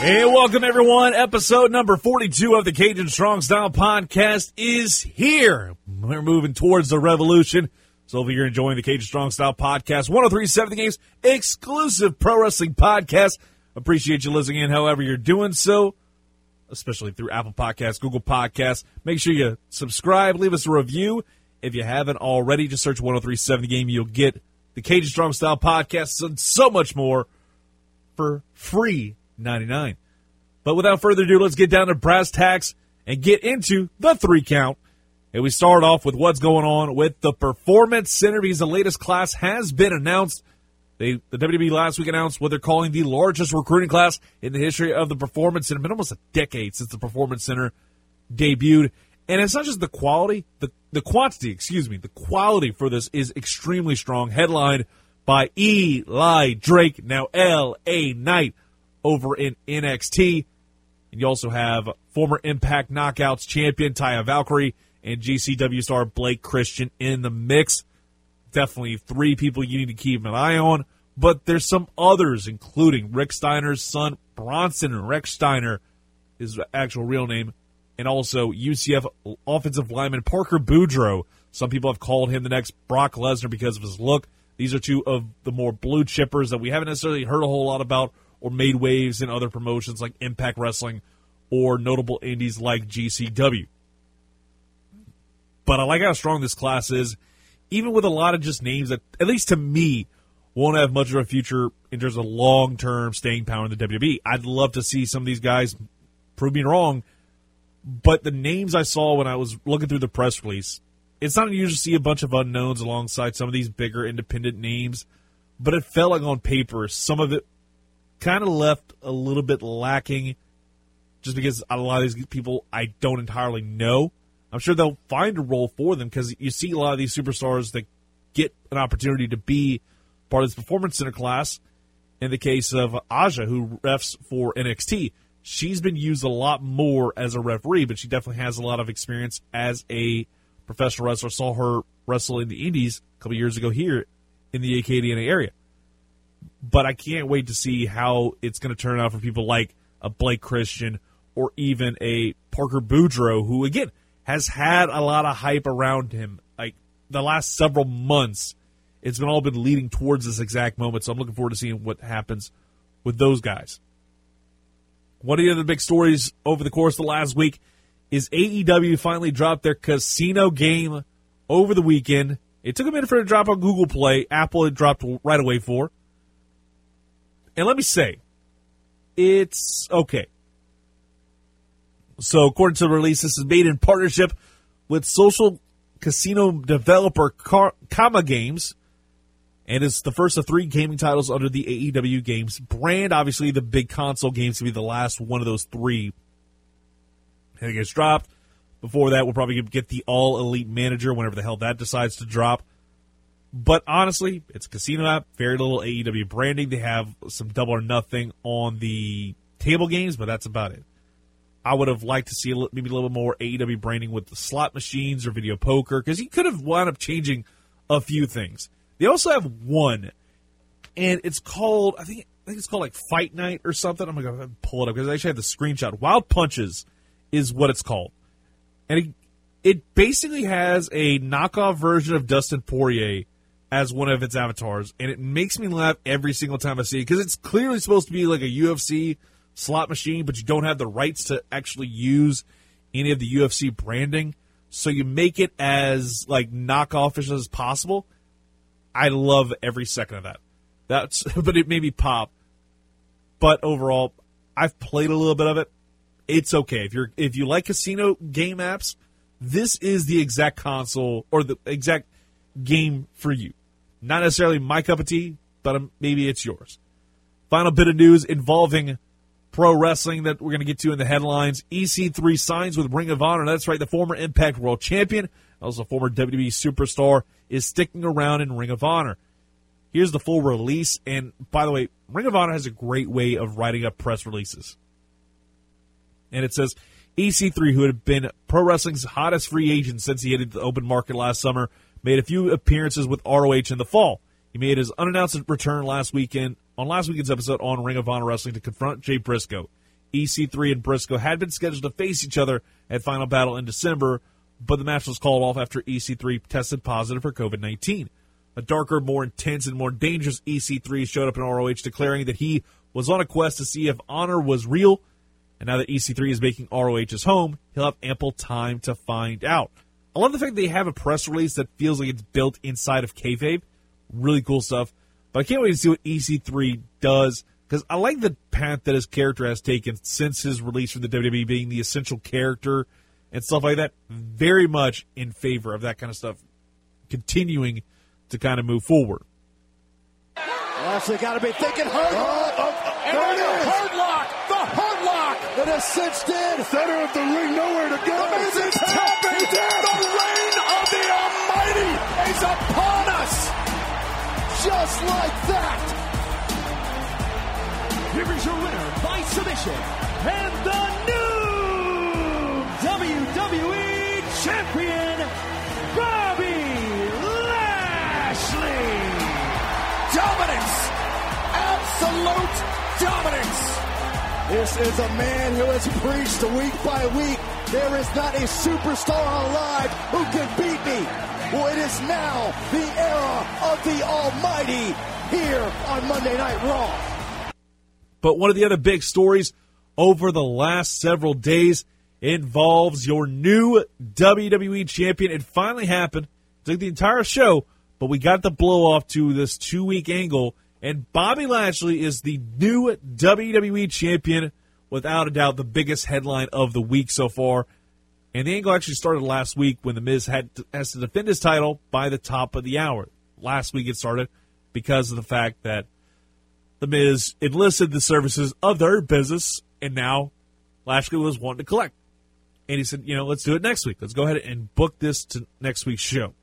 Hey, welcome everyone. Episode number 42 of the Cajun Strong Style podcast is here. We're moving towards the revolution. So if you're enjoying the Cajun Strong Style podcast, 1037 Games exclusive pro wrestling podcast. Appreciate you listening in however you're doing so, especially through Apple Podcasts, Google Podcasts. Make sure you subscribe, leave us a review. If you haven't already, just search 1037 The Game. You'll get the Cajun Strong Style podcast and so much more for free 99. But without further ado, let's get down to brass tacks and get into the three count. And we start off with what's going on with the Performance Center because the latest class has been announced. They, the WWE last week announced what they're calling the largest recruiting class in the history of the Performance Center. It's been almost a decade since the Performance Center debuted. And it's not just the quality, the, the quantity, excuse me, the quality for this is extremely strong. Headlined by Eli Drake, now L.A. Knight over in NXT. And you also have former Impact Knockouts champion Taya Valkyrie and GCW star Blake Christian in the mix. Definitely three people you need to keep an eye on. But there's some others, including Rick Steiner's son, Bronson Rechsteiner, his actual real name, and also UCF offensive lineman Parker Boudreaux. Some people have called him the next Brock Lesnar because of his look. These are two of the more blue chippers that we haven't necessarily heard a whole lot about or made waves in other promotions like Impact Wrestling or notable indies like GCW. But I like how strong this class is, even with a lot of just names that, at least to me, won't have much of a future in terms of long term staying power in the WWE. I'd love to see some of these guys prove me wrong, but the names I saw when I was looking through the press release, it's not unusual to see a bunch of unknowns alongside some of these bigger independent names, but it felt like on paper some of it kind of left a little bit lacking just because a lot of these people I don't entirely know. I'm sure they'll find a role for them because you see a lot of these superstars that get an opportunity to be part of this performance center class. In the case of Aja, who refs for NXT, she's been used a lot more as a referee, but she definitely has a lot of experience as a professional wrestler. Saw her wrestle in the Indies a couple years ago here in the Acadiana area. But I can't wait to see how it's going to turn out for people like a Blake Christian or even a Parker Boudreaux, who again has had a lot of hype around him. Like the last several months, it's been all been leading towards this exact moment. So I'm looking forward to seeing what happens with those guys. One of the other big stories over the course of the last week is AEW finally dropped their casino game over the weekend. It took a minute for it to drop on Google Play. Apple had dropped right away for. And let me say, it's okay. So, according to the release, this is made in partnership with social casino developer Kama Games, and it's the first of three gaming titles under the AEW Games brand. Obviously, the big console games to be the last one of those three. It gets dropped. Before that, we'll probably get the All Elite Manager whenever the hell that decides to drop. But honestly, it's a casino app, very little AEW branding. They have some double or nothing on the table games, but that's about it. I would have liked to see maybe a little more AEW branding with the slot machines or video poker because he could have wound up changing a few things. They also have one, and it's called I think I think it's called like Fight Night or something. I'm gonna go pull it up because I actually have the screenshot. Wild Punches is what it's called, and it, it basically has a knockoff version of Dustin Poirier as one of its avatars, and it makes me laugh every single time I see it because it's clearly supposed to be like a UFC slot machine, but you don't have the rights to actually use any of the UFC branding. So you make it as like knockoff as possible. I love every second of that. That's but it made me pop. But overall, I've played a little bit of it. It's okay. If you're if you like casino game apps, this is the exact console or the exact game for you. Not necessarily my cup of tea, but um, maybe it's yours. Final bit of news involving pro wrestling that we're going to get to in the headlines. EC3 signs with Ring of Honor. That's right, the former Impact World Champion also former WWE superstar, is sticking around in Ring of Honor. Here's the full release. And by the way, Ring of Honor has a great way of writing up press releases. And it says EC3, who had been pro wrestling's hottest free agent since he hit the open market last summer, made a few appearances with ROH in the fall. He made his unannounced return last weekend on last weekend's episode on Ring of Honor Wrestling to confront Jay Briscoe. EC3 and Briscoe had been scheduled to face each other at Final Battle in December, but the match was called off after EC3 tested positive for COVID 19. A darker, more intense, and more dangerous EC3 showed up in ROH, declaring that he was on a quest to see if honor was real. And now that EC3 is making ROH his home, he'll have ample time to find out. I love the fact that they have a press release that feels like it's built inside of kayfabe. Really cool stuff. But I can't wait to see what EC3 does because I like the path that his character has taken since his release from the WWE, being the essential character and stuff like that. Very much in favor of that kind of stuff, continuing to kind of move forward. Lashley got to be thinking hard. Oh, oh, oh, there it is. Hurt Lock. The Hurt Lock. It is cinched in. Center of the ring, nowhere to go. The Miz is tapping. The reign of the Almighty is upon us. Just like that. Here is your winner by submission and the new WWE Champion, Bobby Lashley. Dominance. Absolute dominance. This is a man who has preached week by week. There is not a superstar alive who can beat me. Well, it is now the era of the Almighty here on Monday Night Raw. But one of the other big stories over the last several days involves your new WWE champion. It finally happened. It took the entire show, but we got the blow off to this two week angle. And Bobby Lashley is the new WWE champion, without a doubt, the biggest headline of the week so far. And the angle actually started last week when The Miz had to, has to defend his title by the top of the hour. Last week it started because of the fact that The Miz enlisted the services of Hurt Business, and now Lashley was wanting to collect. And he said, you know, let's do it next week. Let's go ahead and book this to next week's show.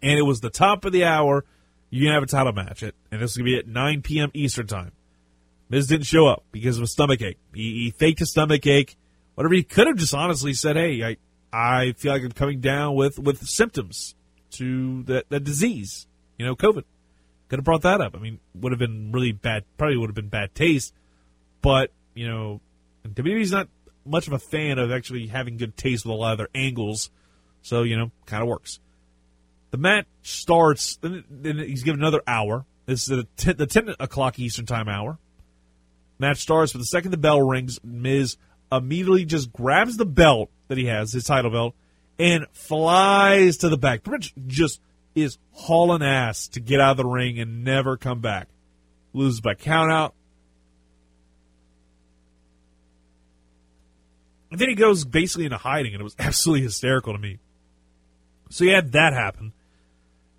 And it was the top of the hour. You can have a title match, it, and this is going to be at 9 p.m. Eastern Time. Miz didn't show up because of a stomach ache. He, he faked a stomach ache. Whatever he could have just honestly said, "Hey, I I feel like I'm coming down with with symptoms to that that disease, you know, COVID." Could have brought that up. I mean, would have been really bad. Probably would have been bad taste. But you know, WWE's not much of a fan of actually having good taste with a lot of their angles. So you know, kind of works. The match starts. Then, he's given another hour. This is the 10, the 10 o'clock Eastern Time hour. Match starts, but the second the bell rings, Miz immediately just grabs the belt that he has, his title belt, and flies to the back. Pretty much just is hauling ass to get out of the ring and never come back. Loses by countout. And then he goes basically into hiding, and it was absolutely hysterical to me. So you had that happen.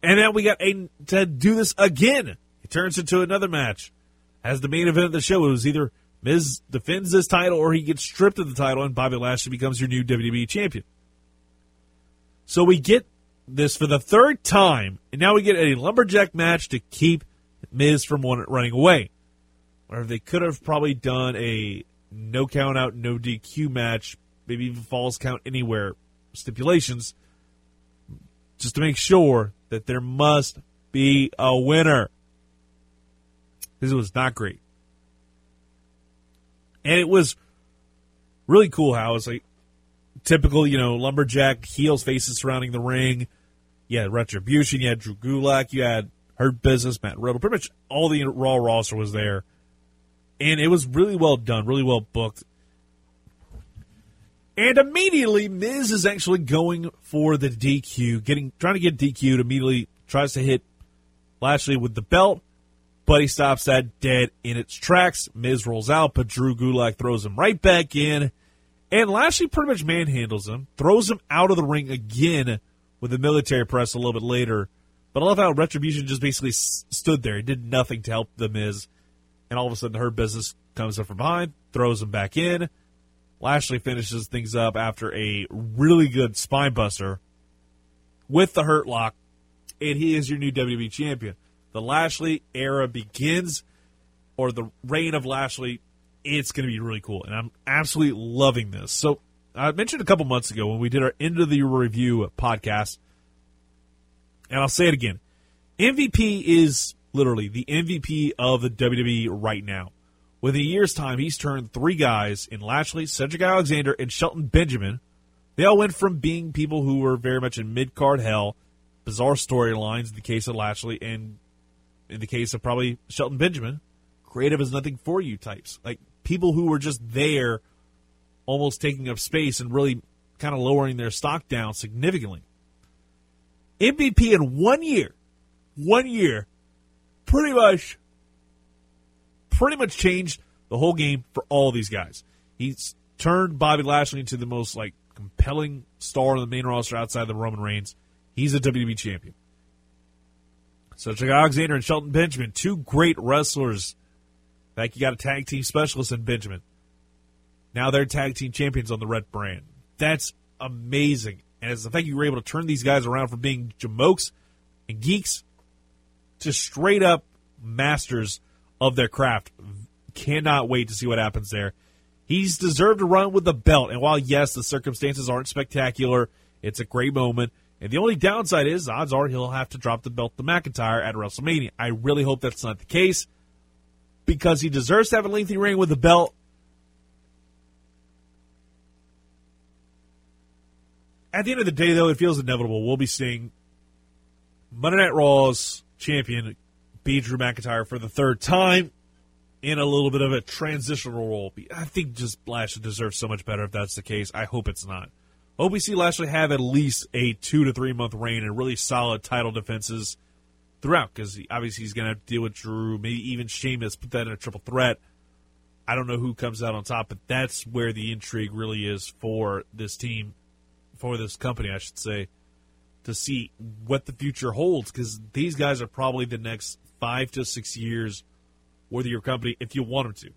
And then we got Aiden to do this again. It turns into another match. As the main event of the show, it was either Miz defends this title or he gets stripped of the title and Bobby Lashley becomes your new WWE champion. So we get this for the third time, and now we get a lumberjack match to keep Miz from running away. Or they could have probably done a no count out, no DQ match, maybe even falls count anywhere stipulations, just to make sure that there must be a winner. This was not great. And it was really cool how it's like typical, you know, lumberjack heels faces surrounding the ring. You had Retribution, you had Drew Gulak, you had Hurt Business, Matt Riddle. Pretty much all the Raw roster was there. And it was really well done, really well booked. And immediately, Miz is actually going for the DQ, getting trying to get DQ'd. Immediately tries to hit Lashley with the belt, but he stops that dead in its tracks. Miz rolls out, but Drew Gulak throws him right back in, and Lashley pretty much manhandles him, throws him out of the ring again with the military press a little bit later. But I love how Retribution just basically s- stood there. He did nothing to help the Miz, and all of a sudden, Hurt Business comes up from behind, throws him back in Lashley finishes things up after a really good spine buster with the hurt lock, and he is your new WWE champion. The Lashley era begins, or the reign of Lashley. It's going to be really cool, and I'm absolutely loving this. So, I mentioned a couple months ago when we did our end of the review podcast, and I'll say it again MVP is literally the MVP of the WWE right now. Within a year's time, he's turned three guys in Lashley, Cedric Alexander, and Shelton Benjamin. They all went from being people who were very much in mid card hell, bizarre storylines in the case of Lashley, and in the case of probably Shelton Benjamin, creative is nothing for you types. Like people who were just there, almost taking up space and really kind of lowering their stock down significantly. MVP in one year, one year, pretty much pretty much changed the whole game for all these guys. He's turned Bobby Lashley into the most like compelling star on the main roster outside of the Roman Reigns. He's a WWE champion. So Cedric Alexander and Shelton Benjamin, two great wrestlers. Fact, you got a tag team specialist in Benjamin. Now they're tag team champions on the Red brand. That's amazing. And it's the fact you were able to turn these guys around from being jamokes and geeks to straight up masters of their craft. Cannot wait to see what happens there. He's deserved to run with the belt. And while, yes, the circumstances aren't spectacular, it's a great moment. And the only downside is, odds are he'll have to drop the belt to McIntyre at WrestleMania. I really hope that's not the case because he deserves to have a lengthy reign with the belt. At the end of the day, though, it feels inevitable. We'll be seeing Monday Night Raw's champion beat Drew McIntyre for the third time in a little bit of a transitional role. I think just Lashley deserves so much better if that's the case. I hope it's not. We see Lashley have at least a two to three month reign and really solid title defenses throughout because obviously he's going to have to deal with Drew, maybe even Sheamus, put that in a triple threat. I don't know who comes out on top, but that's where the intrigue really is for this team, for this company, I should say, to see what the future holds because these guys are probably the next five to six years worth of your company if you want them to.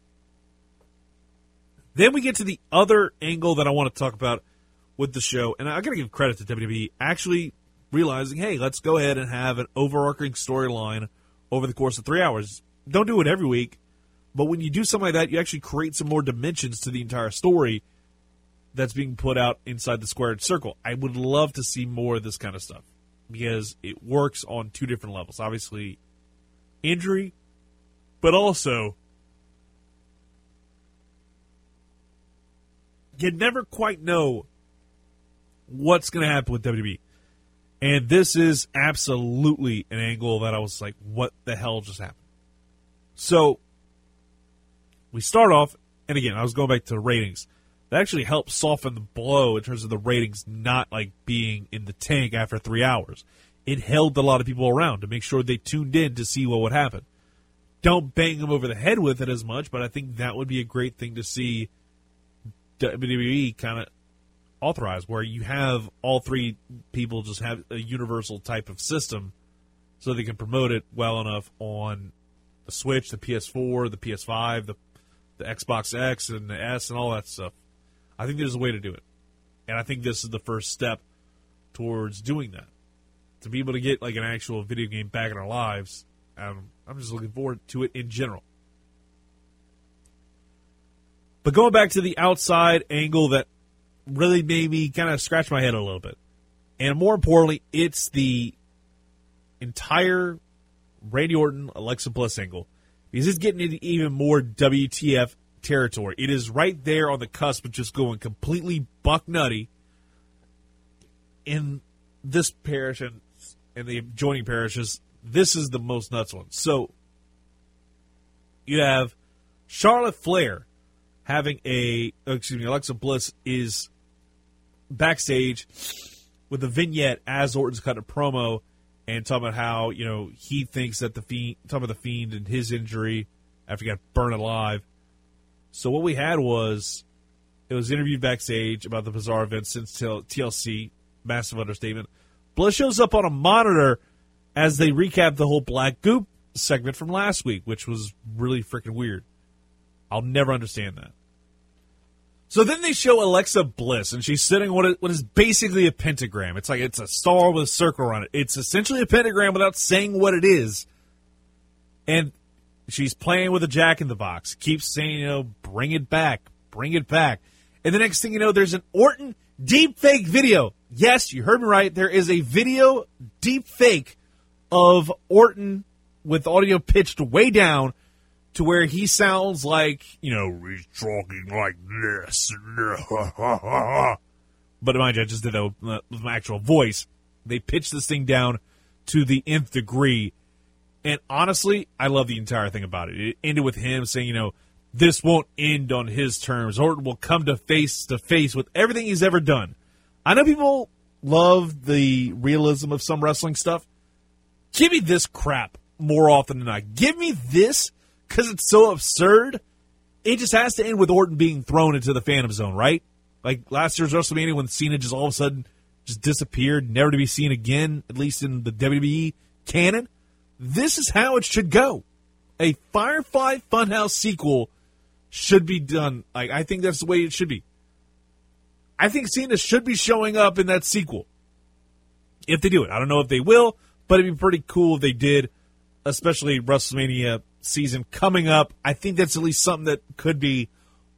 Then we get to the other angle that I want to talk about with the show, and I got to give credit to WWE actually realizing, hey, let's go ahead and have an overarching storyline over the course of three hours. Don't do it every week, but when you do something like that, you actually create some more dimensions to the entire story that's being put out inside the squared circle. I would love to see more of this kind of stuff because it works on two different levels. Obviously, injury, but also you never quite know what's going to happen with WWE. And this is absolutely an angle that I was like, what the hell just happened? So we start off, and again, I was going back to ratings. That actually helped soften the blow in terms of the ratings not like being in the tank after three hours it held a lot of people around to make sure they tuned in to see what would happen. Don't bang them over the head with it as much, but I think that would be a great thing to see WWE kind of authorize, where you have all three people just have a universal type of system so they can promote it well enough on the Switch, the PS4, the PS5, the, the Xbox X, and the S, and all that stuff. I think there's a way to do it. And I think this is the first step towards doing that to be able to get like an actual video game back in our lives. Um, I'm just looking forward to it in general. But going back to the outside angle that really made me kind of scratch my head a little bit. And more importantly, it's the entire Randy Orton Alexa Bliss angle because it's getting into even more WTF territory. It is right there on the cusp of just going completely buck nutty in this parish and and the adjoining parishes, this is the most nuts one. So you have Charlotte Flair having a excuse me, Alexa Bliss is backstage with a vignette as Orton's cut a promo and talking about how, you know, he thinks that the fiend talking about the fiend and his injury after he got burned alive. So what we had was it was interviewed backstage about the bizarre events since TLC, massive understatement. Bliss shows up on a monitor as they recap the whole Black Goop segment from last week, which was really freaking weird. I'll never understand that. So then they show Alexa Bliss, and she's sitting what is, what is basically a pentagram. It's like it's a star with a circle around it. It's essentially a pentagram without saying what it is. And she's playing with a jack in the box. Keeps saying, you know, bring it back, bring it back. And the next thing you know, there's an Orton deep fake video. Yes, you heard me right. There is a video deep fake of Orton with audio pitched way down to where he sounds like, you know, he's talking like this. but mind you, I just did that uh, with my actual voice. They pitched this thing down to the nth degree. And honestly, I love the entire thing about it. It ended with him saying, you know, this won't end on his terms. Orton will come to face to face with everything he's ever done. I know people love the realism of some wrestling stuff. Give me this crap more often than not. Give me this because it's so absurd. It just has to end with Orton being thrown into the Phantom Zone, right? Like last year's WrestleMania when Cena just all of a sudden just disappeared, never to be seen again, at least in the WWE canon. This is how it should go. A Firefly Funhouse sequel should be done. Like I think that's the way it should be. I think Cena should be showing up in that sequel. If they do it. I don't know if they will, but it'd be pretty cool if they did, especially WrestleMania season coming up. I think that's at least something that could be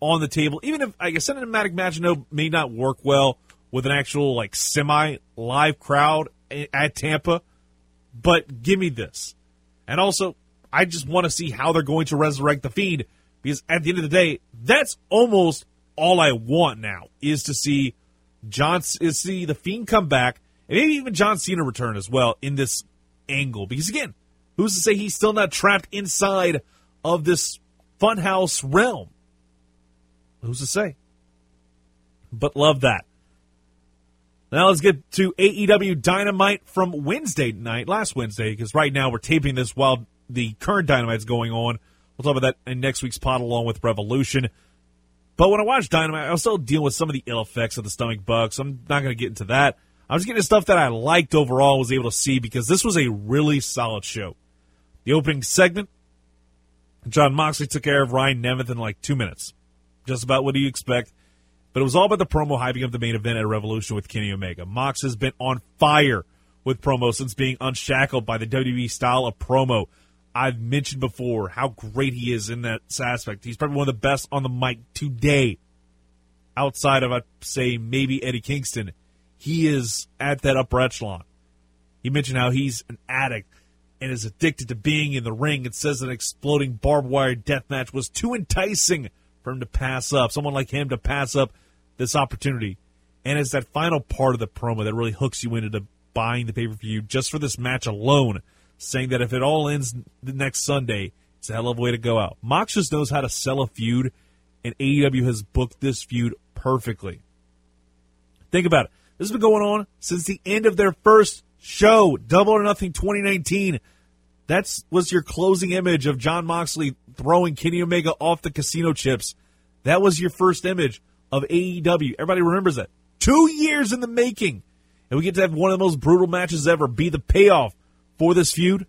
on the table. Even if I guess cinematic no may not work well with an actual like semi live crowd at Tampa, but give me this. And also, I just want to see how they're going to resurrect the Fiend because at the end of the day, that's almost all I want now is to see John is see the Fiend come back and maybe even John Cena return as well in this angle because again, Who's to say he's still not trapped inside of this funhouse realm? Who's to say? But love that. Now let's get to AEW Dynamite from Wednesday night, last Wednesday, because right now we're taping this while the current Dynamite's going on. We'll talk about that in next week's pod along with Revolution. But when I watch Dynamite, I was still dealing with some of the ill effects of the stomach bug, so I'm not going to get into that. I was getting stuff that I liked overall, was able to see because this was a really solid show. The opening segment, Jon Moxley took care of Ryan Nemeth in like two minutes. Just about what do you expect. But it was all about the promo hyping up the main event at Revolution with Kenny Omega. Mox has been on fire with promo since being unshackled by the WWE style of promo. I've mentioned before how great he is in that aspect. He's probably one of the best on the mic today. Outside of, I'd say, maybe Eddie Kingston, he is at that upper echelon. He mentioned how he's an addict and is addicted to being in the ring and says an exploding barbed wire death match was too enticing for him to pass up. Someone like him to pass up this opportunity. And it's that final part of the promo that really hooks you into buying the pay per view just for this match alone, saying that if it all ends the next Sunday, it's a hell of a way to go out. Mox just knows how to sell a feud, and AEW has booked this feud perfectly. Think about it. This has been going on since the end of their first show, Double or Nothing 2019. That was your closing image of Jon Moxley throwing Kenny Omega off the casino chips. That was your first image of AEW. Everybody remembers that. Two years in the making. And we get to have one of the most brutal matches ever be the payoff for this feud.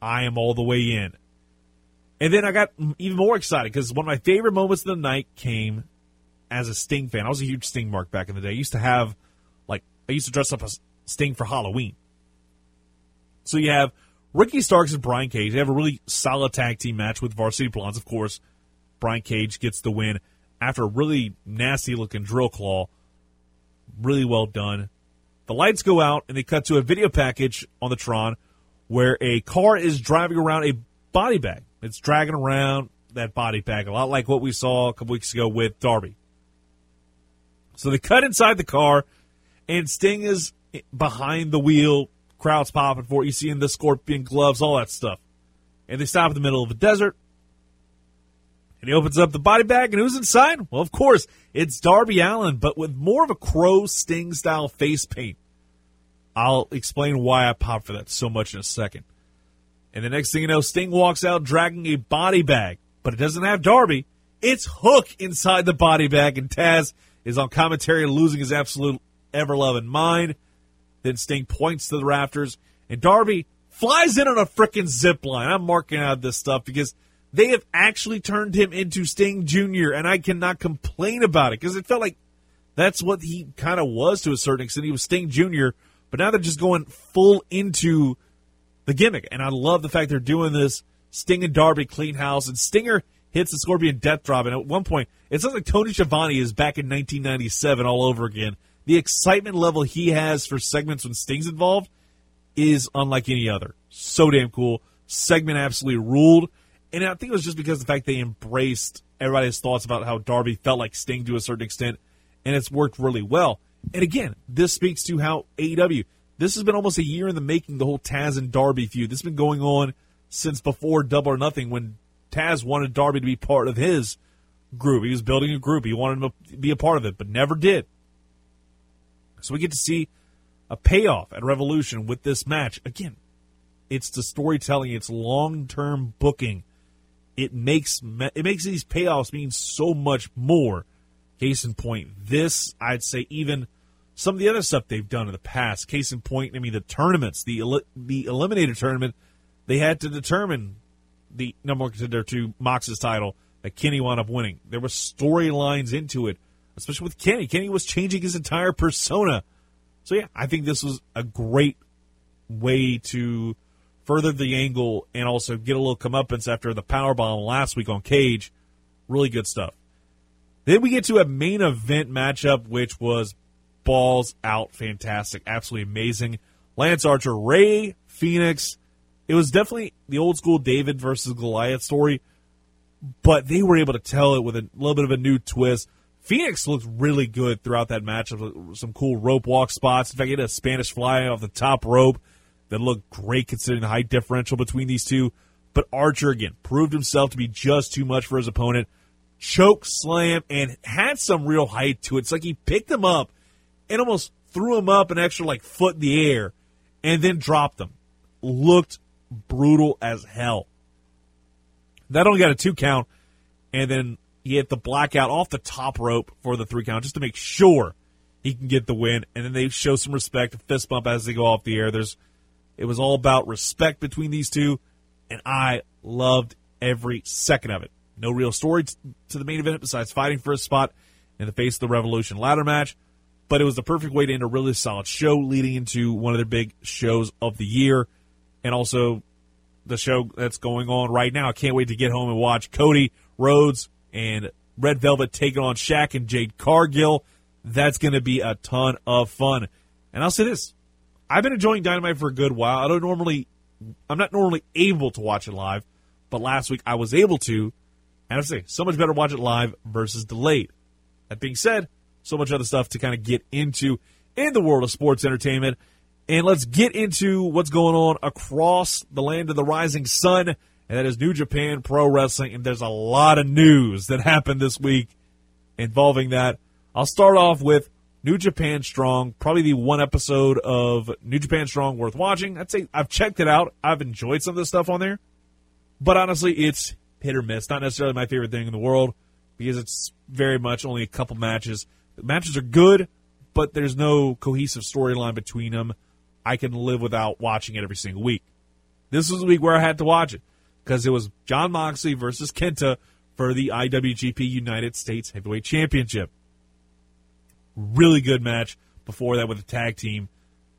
I am all the way in. And then I got even more excited because one of my favorite moments of the night came as a Sting fan. I was a huge Sting mark back in the day. I used to have, like, I used to dress up as Sting for Halloween. So you have Ricky Starks and Brian Cage. They have a really solid tag team match with Varsity Blondes, of course. Brian Cage gets the win after a really nasty looking drill claw. Really well done. The lights go out and they cut to a video package on the Tron where a car is driving around a body bag. It's dragging around that body bag, a lot like what we saw a couple weeks ago with Darby. So they cut inside the car, and Sting is behind the wheel, crowds popping for it. You see in the scorpion gloves, all that stuff. And they stop in the middle of a desert. And he opens up the body bag, and who's inside? Well, of course, it's Darby Allin, but with more of a crow sting style face paint. I'll explain why I popped for that so much in a second. And the next thing you know, Sting walks out dragging a body bag, but it doesn't have Darby. It's Hook inside the body bag, and Taz is on commentary losing his absolute ever loving mind. Then Sting points to the rafters, and Darby flies in on a freaking zip line. I'm marking out this stuff because they have actually turned him into Sting Jr., and I cannot complain about it because it felt like that's what he kind of was to a certain extent. He was Sting Jr., but now they're just going full into the gimmick. And I love the fact they're doing this Sting and Darby clean house, and Stinger hits the Scorpion Death Drop. And at one point, it sounds like Tony Schiavone is back in 1997 all over again. The excitement level he has for segments when Sting's involved is unlike any other. So damn cool. Segment absolutely ruled. And I think it was just because of the fact they embraced everybody's thoughts about how Darby felt like Sting to a certain extent, and it's worked really well. And again, this speaks to how AEW, this has been almost a year in the making, the whole Taz and Darby feud. This has been going on since before Double or Nothing when Taz wanted Darby to be part of his group. He was building a group. He wanted him to be a part of it, but never did. So we get to see a payoff at Revolution with this match. Again, it's the storytelling, it's long term booking. It makes it makes these payoffs mean so much more. Case in point, this I'd say even some of the other stuff they've done in the past. Case in point, I mean the tournaments, the the eliminator tournament, they had to determine the number one contender to Mox's title that Kenny wound up winning. There were storylines into it, especially with Kenny. Kenny was changing his entire persona. So yeah, I think this was a great way to further the angle and also get a little comeuppance after the power bomb last week on Cage. Really good stuff. Then we get to a main event matchup, which was balls out fantastic, absolutely amazing. Lance Archer, Rey Fenix. It was definitely the old school David versus Goliath story, but they were able to tell it with a little bit of a new twist. Fenix looked really good throughout that match. Some cool rope walk spots. In fact, he had a Spanish fly off the top rope that looked great considering the height differential between these two. But Archer, again, proved himself to be just too much for his opponent. Choke slam and had some real height to it. It's like he picked him up and almost threw him up an extra like foot in the air and then dropped him. Looked brutal as hell. That only got a two count, and then he hit the blackout off the top rope for the three count just to make sure he can get the win. And then they show some respect, fist bump as they go off the air. There's it was all about respect between these two, and I loved every second of it. No real story to the main event besides fighting for a spot in the face of the Revolution ladder match, but it was the perfect way to end a really solid show leading into one of their big shows of the year, and also the show that's going on right now. I can't wait to get home and watch Cody Rhodes and Red Velvet taking on Shaq and Jade Cargill. That's going to be a ton of fun. And I'll say this I've been enjoying Dynamite for a good while. I don't normally, I'm not normally able to watch it live, but last week I was able to. And I say, so much better watch it live versus delayed. That being said, so much other stuff to kind of get into in the world of sports entertainment. And let's get into what's going on across the land of the rising sun, and that is New Japan Pro Wrestling. And there's a lot of news that happened this week involving that. I'll start off with New Japan Strong, probably the one episode of New Japan Strong worth watching. I'd say I've checked it out. I've enjoyed some of the stuff on there. But honestly, it's hit or miss. Not necessarily my favorite thing in the world because it's very much only a couple matches. The matches are good, but there's no cohesive storyline between them. I can live without watching it every single week. This was the week where I had to watch it because it was Jon Moxley versus Kenta for the IWGP United States Heavyweight Championship. Really good match before that with a tag team,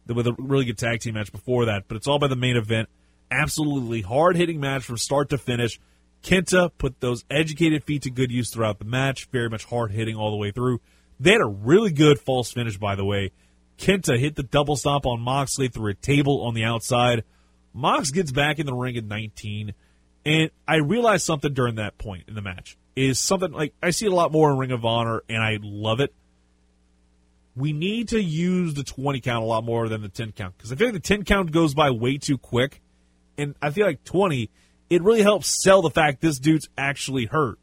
with a really good tag team match before that. But it's all by the main event. Absolutely hard hitting match from start to finish. Kenta put those educated feet to good use throughout the match. Very much hard hitting all the way through. They had a really good false finish, by the way. Kenta hit the double stomp on Moxley through a table on the outside. Mox gets back in the ring at 19, and I realized something during that point in the match is something like I see it a lot more in Ring of Honor, and I love it we need to use the 20 count a lot more than the 10 count because I feel like the 10 count goes by way too quick. And I feel like 20, it really helps sell the fact this dude's actually hurt.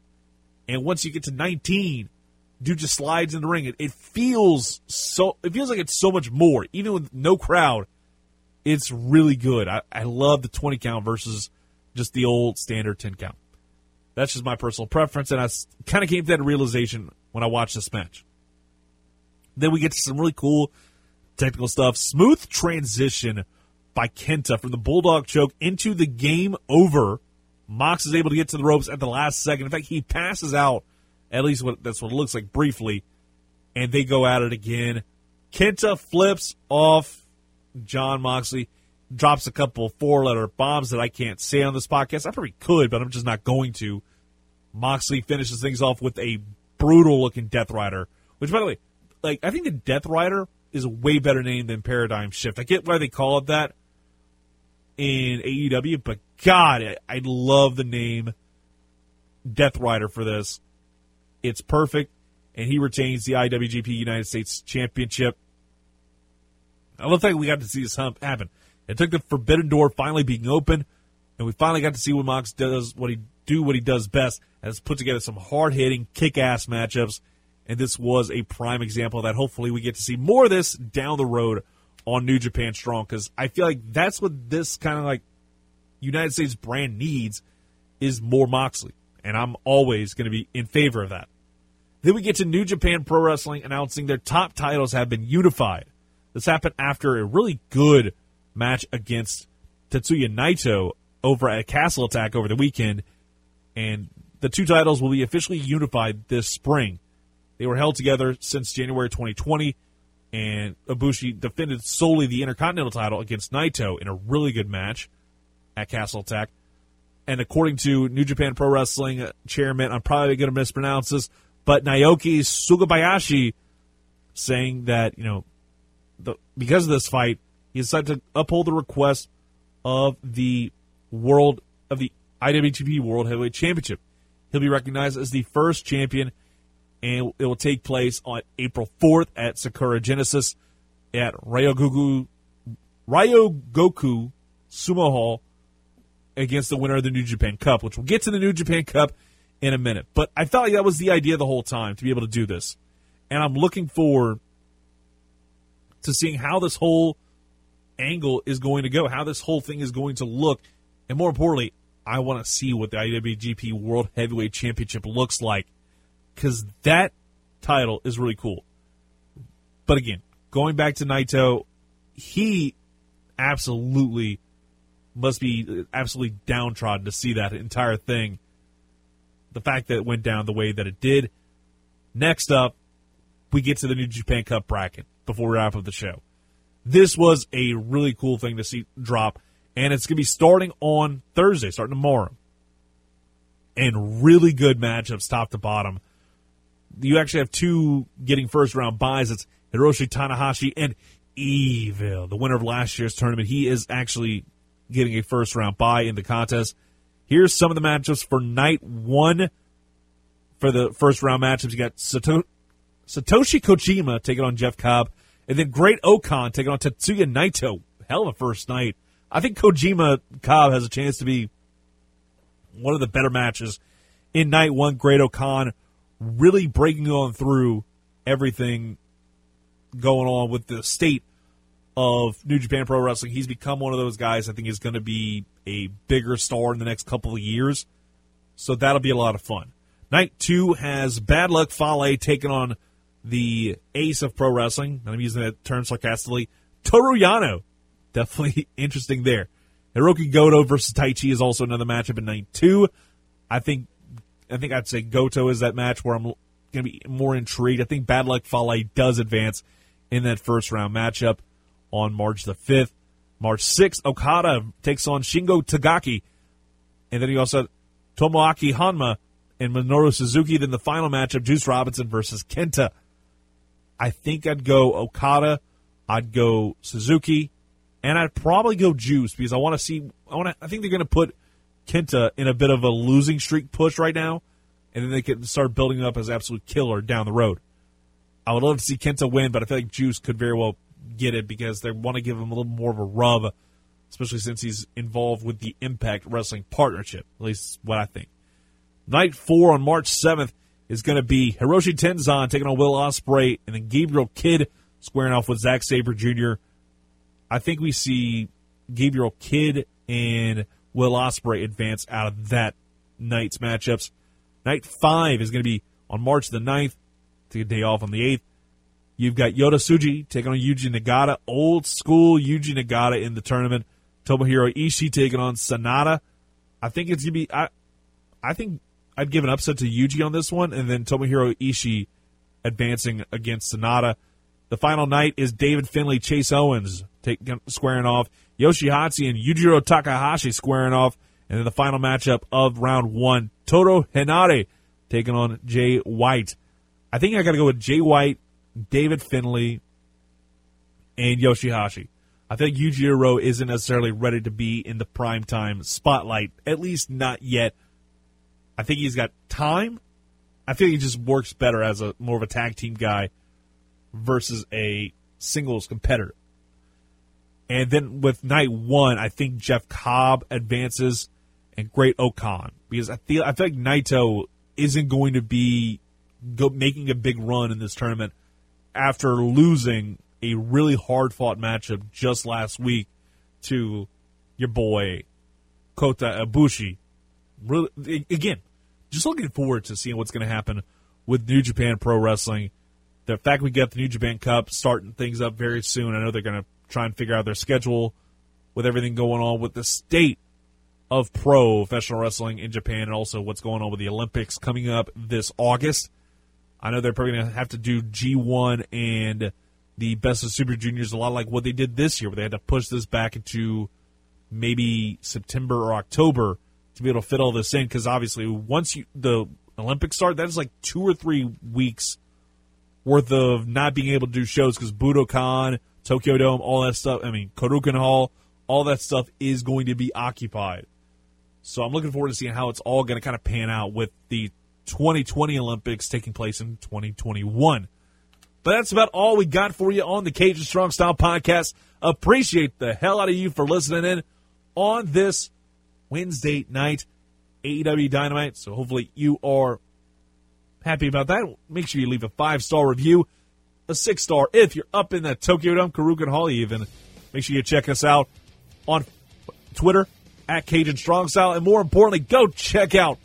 And once you get to 19, dude just slides in the ring. It, it feels so, it feels like it's so much more. Even with no crowd, it's really good. I, I love the 20 count versus just the old standard 10 count. That's just my personal preference. And I kind of came to that realization when I watched this match. Then we get to some really cool technical stuff. Smooth transition by Kenta from the Bulldog choke into the game over Mox is able to get to the ropes at the last second. In fact, he passes out, at least what that's what it looks like briefly, and they go at it again. Kenta flips off Jon Moxley, drops a couple four letter bombs that I can't say on this podcast. I probably could, but I'm just not going to. Moxley finishes things off with a brutal looking Death Rider, which, by the way, like I think the Death Rider is a way better name than Paradigm Shift. I get why they call it that in AEW, but God, I, love the name Death Rider for this. It's perfect, and he retains the IWGP United States Championship. I love the fact we got to see this hump happen. It took the Forbidden Door finally being open, and we finally got to see what Mox does, what he do, what he does best, and has put together some hard hitting, kick ass matchups. And this was a prime example of that. Hopefully, we get to see more of this down the road on New Japan Strong because I feel like that's what this kind of like United States brand needs is more Moxley, and I'm always going to be in favor of that. Then we get to New Japan Pro Wrestling announcing their top titles have been unified. This happened after a really good match against Tetsuya Naito over at Castle Attack over the weekend, and the two titles will be officially unified this spring. They were held together since January 2020, and Ibushi defended solely the Intercontinental title against Naito in a really good match at Castle Attack. And according to New Japan Pro Wrestling chairman, I'm probably going to mispronounce this, but Naoki Sugabayashi saying that, you know, the, because of this fight, he decided to uphold the request of the world of the IWGP World Heavyweight Championship. He'll be recognized as the first champion, and it will take place on April 4th at Sakura Genesis at Ryogoku, Ryogoku Sumo Hall against the winner of the New Japan Cup, which we'll get to the New Japan Cup in a minute. But I felt like that was the idea the whole time to be able to do this. And I'm looking forward to seeing how this whole angle is going to go, how this whole thing is going to look. And more importantly, I want to see what the IWGP World Heavyweight Championship looks like because that title is really cool. But again, going back to Naito, he absolutely must be absolutely downtrodden to see that entire thing. The fact that it went down the way that it did. Next up, we get to the New Japan Cup bracket before we wrap up the show. This was a really cool thing to see drop, and it's going to be starting on Thursday, starting tomorrow. And really good matchups, top to bottom. You actually have two getting first round buys. It's Hiroshi Tanahashi and Evil, the winner of last year's tournament. He is actually getting a first round bye in the contest. Here's some of the matchups for night one. For the first round matchups, you got Sato- Satoshi Kojima taking on Jeff Cobb, and then Great-O-Khan taking on Tetsuya Naito. Hell of a first night. I think Kojima Cobb has a chance to be one of the better matches in night one. Great-O-Khan really breaking on through everything going on with the state of New Japan Pro Wrestling. He's become one of those guys I think is going to be a bigger star in the next couple of years. So that'll be a lot of fun. Night two has Bad Luck Fale taking on the ace of pro wrestling, and I'm using that term sarcastically, Toru Yano. Definitely interesting there. Hiroki Goto versus Taichi is also another matchup in night two. I think I think I'd say Goto is that match where I'm going to be more intrigued. I think Bad Luck Fale does advance in that first round matchup on March the 5th. March 6th, Okada takes on Shingo Takagi. And then you also have Tomoaki Honma and Minoru Suzuki. Then the final matchup, Juice Robinson versus Kenta. I think I'd go Okada, I'd go Suzuki, and I'd probably go Juice because I want to see. I want. I think they're going to put Kenta in a bit of a losing streak push right now, and then they can start building up as absolute killer down the road. I would love to see Kenta win, but I feel like Juice could very well get it because they want to give him a little more of a rub, especially since he's involved with the Impact Wrestling Partnership. At least what I think. Night four on March 7th is going to be Hiroshi Tenzan taking on Will Ospreay, and then Gabriel Kidd squaring off with Zack Sabre Jr. I think we see Gabriel Kidd and Will Ospreay advance out of that night's matchups. Night five is going to be on March the 9th. Take a day off on the 8th. You've got Yota Tsuji taking on Yuji Nagata, old school Yuji Nagata in the tournament. Tomohiro Ishii taking on Sanada. I think it's gonna be. I I think I'd give an upset to Yuji on this one, and then Tomohiro Ishii advancing against Sanada. The final night is David Finlay, Chase Owens taking squaring off, Yoshihashi and Yujiro Takahashi squaring off, and then the final matchup of round one, Toa Henare taking on Jay White. I think I got to go with Jay White, David Finlay, and Yoshihashi. I think Yujiro isn't necessarily ready to be in the prime time spotlight, at least not yet. I think he's got time. I think he just works better as a more of a tag team guy versus a singles competitor. And then with night one, I think Jeff Cobb advances and Great-O-Khan because I feel I feel like Naito isn't going to be go, making a big run in this tournament after losing a really hard fought matchup just last week to your boy Kota Ibushi. Really, again, just looking forward to seeing what's going to happen with New Japan Pro Wrestling. The fact we get the New Japan Cup starting things up very soon. I know they're going to try and figure out their schedule with everything going on with the state of pro professional wrestling in Japan and also what's going on with the Olympics coming up this August. I know they're probably going to have to do G1 and the Best of Super Juniors a lot like what they did this year, where they had to push this back into maybe September or October to be able to fit all this in. Because obviously, once you the Olympics start, that is like two or three weeks worth of not being able to do shows because Budokan, Tokyo Dome, all that stuff. I mean, Korakuen Hall, all that stuff is going to be occupied. So I'm looking forward to seeing how it's all going to kind of pan out with the 2020 Olympics taking place in 2021. But that's about all we got for you on the Cajun Strong Style podcast. Appreciate the hell out of you for listening in on this Wednesday night AEW Dynamite. So hopefully you are happy about that. Make sure you leave a five star review, a six star if you're up in the Tokyo Dome, Korakuen Hall even. Make sure you check us out on Twitter at Cajun Strong Style. And more importantly, go check out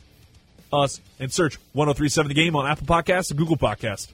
us and search 1037 The Game on Apple Podcasts and Google Podcasts.